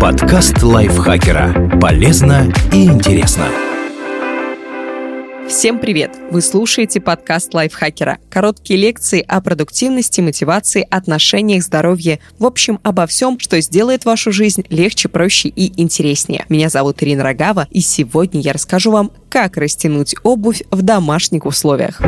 Подкаст лайфхакера. Полезно и интересно. Всем привет! Вы слушаете подкаст лайфхакера. Короткие лекции о продуктивности, мотивации, отношениях, здоровье. В общем, обо всем, что сделает вашу жизнь легче, проще и интереснее. Меня зовут Ирина Рогава, и сегодня я расскажу вам, как растянуть обувь в домашних условиях.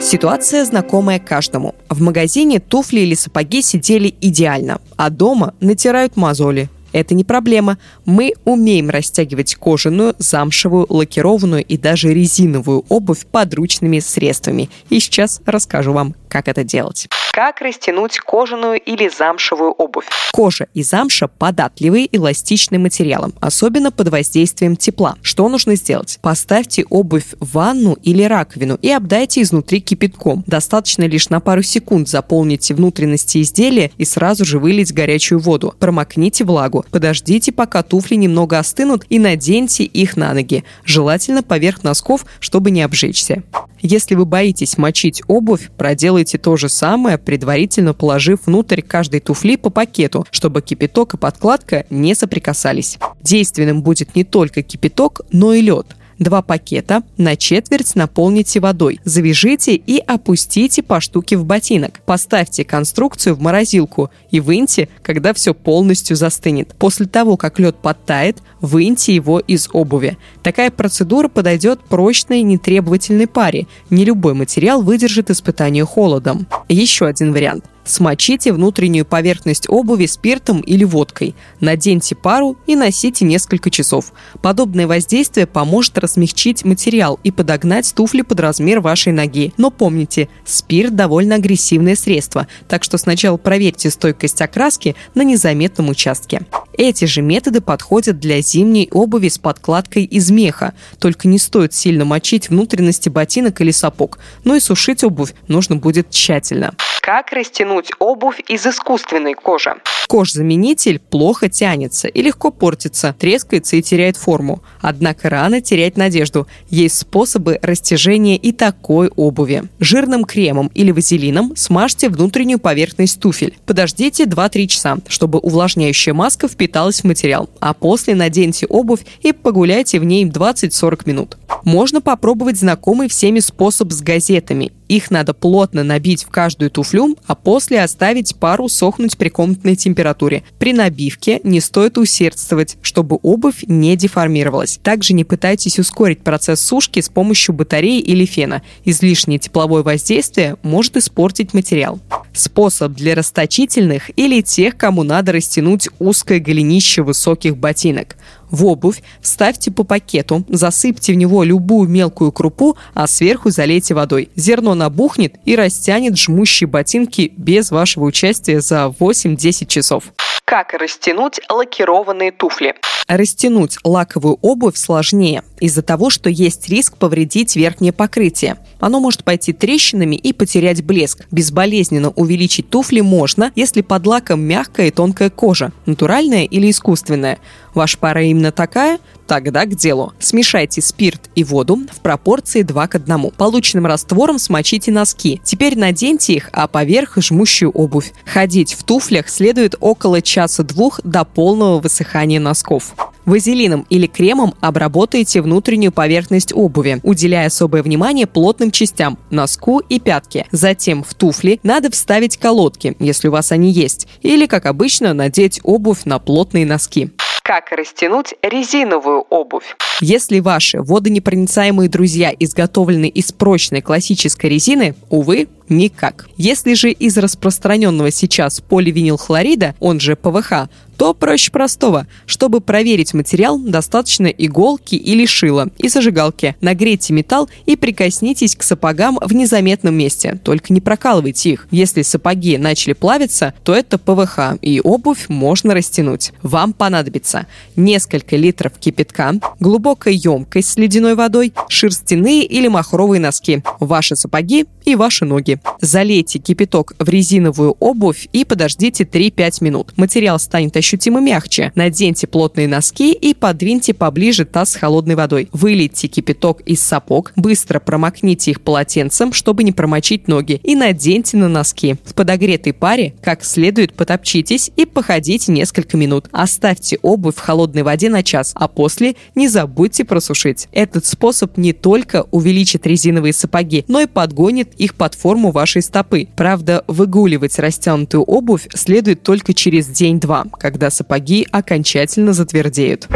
Ситуация знакомая каждому. В магазине туфли или сапоги сидели идеально, а дома натирают мозоли. Это не проблема. Мы умеем растягивать кожаную, замшевую, лакированную и даже резиновую обувь подручными средствами. И сейчас расскажу вам, как это делать. Как растянуть кожаную или замшевую обувь? Кожа и замша – податливые эластичные материалы, особенно под воздействием тепла. Что нужно сделать? Поставьте обувь в ванну или раковину и обдайте изнутри кипятком. Достаточно лишь на пару секунд заполнить внутренности изделия и сразу же вылить горячую воду. Промокните влагу. Подождите, пока туфли немного остынут и наденьте их на ноги. Желательно поверх носков, чтобы не обжечься. Если вы боитесь мочить обувь, проделайте то же самое, предварительно положив внутрь каждой туфли по пакету, чтобы кипяток и подкладка не соприкасались. Действенным будет не только кипяток, но и лед – Два пакета на четверть наполните водой. Завяжите и опустите по штуке в ботинок. Поставьте конструкцию в морозилку и выньте, когда все полностью застынет. После того, как лед подтает, выньте его из обуви. Такая процедура подойдет прочной нетребовательной паре. Не любой материал выдержит испытание холодом. Еще один вариант – Смочите внутреннюю поверхность обуви спиртом или водкой. Наденьте пару и носите несколько часов. Подобное воздействие поможет размягчить материал и подогнать туфли под размер вашей ноги. Но помните, спирт довольно агрессивное средство, так что сначала проверьте стойкость окраски на незаметном участке. Эти же методы подходят для зимней обуви с подкладкой из меха. Только не стоит сильно мочить внутренности ботинок или сапог, но и сушить обувь нужно будет тщательно. Как растянуть обувь из искусственной кожи? Кожзаменитель плохо тянется и легко портится, трескается и теряет форму. Однако рано терять надежду. Есть способы растяжения и такой обуви. Жирным кремом или вазелином смажьте внутреннюю поверхность туфель. Подождите 2-3 часа, чтобы увлажняющая маска впиталась в материал, а после наденьте обувь и погуляйте в ней 20-40 минут. Можно попробовать знакомый всеми способ с газетами. Их надо плотно набить в каждую туфлю, а после оставить пару сохнуть при комнатной температуре. При набивке не стоит усердствовать, чтобы обувь не деформировалась. Также не пытайтесь ускорить процесс сушки с помощью батареи или фена. Излишнее тепловое воздействие может испортить материал. Способ для расточительных или тех, кому надо растянуть узкое голенище высоких ботинок. В обувь вставьте по пакету, засыпьте в него любую мелкую крупу, а сверху залейте водой. Зерно набухнет и растянет жмущие ботинки без вашего участия за 8-10 часов. Как растянуть лакированные туфли? Растянуть лаковую обувь сложнее из-за того, что есть риск повредить верхнее покрытие. Оно может пойти трещинами и потерять блеск. Безболезненно увеличить туфли можно, если под лаком мягкая и тонкая кожа, натуральная или искусственная. Ваша пара именно такая? Тогда к делу. Смешайте спирт и воду в пропорции 2 к 1. Полученным раствором смочите носки. Теперь наденьте их, а поверх жмущую обувь. Ходить в туфлях следует около часа-двух до полного высыхания носков. Вазелином или кремом обработайте внутреннюю поверхность обуви, уделяя особое внимание плотным частям – носку и пятке. Затем в туфли надо вставить колодки, если у вас они есть, или, как обычно, надеть обувь на плотные носки как растянуть резиновую обувь. Если ваши водонепроницаемые друзья изготовлены из прочной классической резины, увы, никак. Если же из распространенного сейчас поливинилхлорида, он же ПВХ, то проще простого. Чтобы проверить материал, достаточно иголки или шила и зажигалки. Нагрейте металл и прикоснитесь к сапогам в незаметном месте, только не прокалывайте их. Если сапоги начали плавиться, то это ПВХ, и обувь можно растянуть. Вам понадобится несколько литров кипятка, глубокая емкость с ледяной водой, шерстяные или махровые носки, ваши сапоги и ваши ноги. Залейте кипяток в резиновую обувь и подождите 3-5 минут. Материал станет ощутимо мягче. Наденьте плотные носки и подвиньте поближе таз с холодной водой. Вылейте кипяток из сапог, быстро промокните их полотенцем, чтобы не промочить ноги, и наденьте на носки. В подогретой паре как следует потопчитесь и походите несколько минут. Оставьте обувь в холодной воде на час, а после не забудьте просушить. Этот способ не только увеличит резиновые сапоги, но и подгонит их под форму вашей стопы. Правда, выгуливать растянутую обувь следует только через день-два, когда сапоги окончательно затвердеют.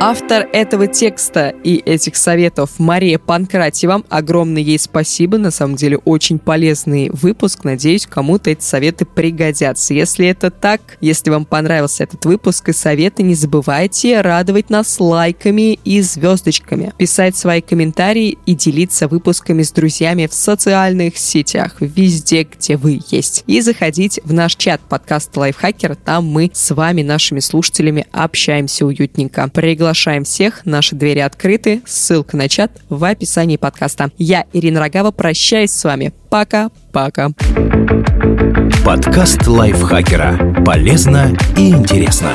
Автор этого текста и этих советов Мария Панкратьева. Огромное ей спасибо. На самом деле очень полезный выпуск. Надеюсь, кому-то эти советы пригодятся. Если это так, если вам понравился этот выпуск и советы, не забывайте радовать нас лайками и звездочками, писать свои комментарии и делиться выпусками с друзьями в социальных сетях, везде, где вы есть. И заходить в наш чат подкаста Лайфхакер. Там мы с вами, нашими слушателями, общаемся уютненько. Приглашаю Приглашаем всех, наши двери открыты, ссылка на чат в описании подкаста. Я, Ирина Рогава, прощаюсь с вами. Пока-пока. Подкаст лайфхакера. Полезно и интересно.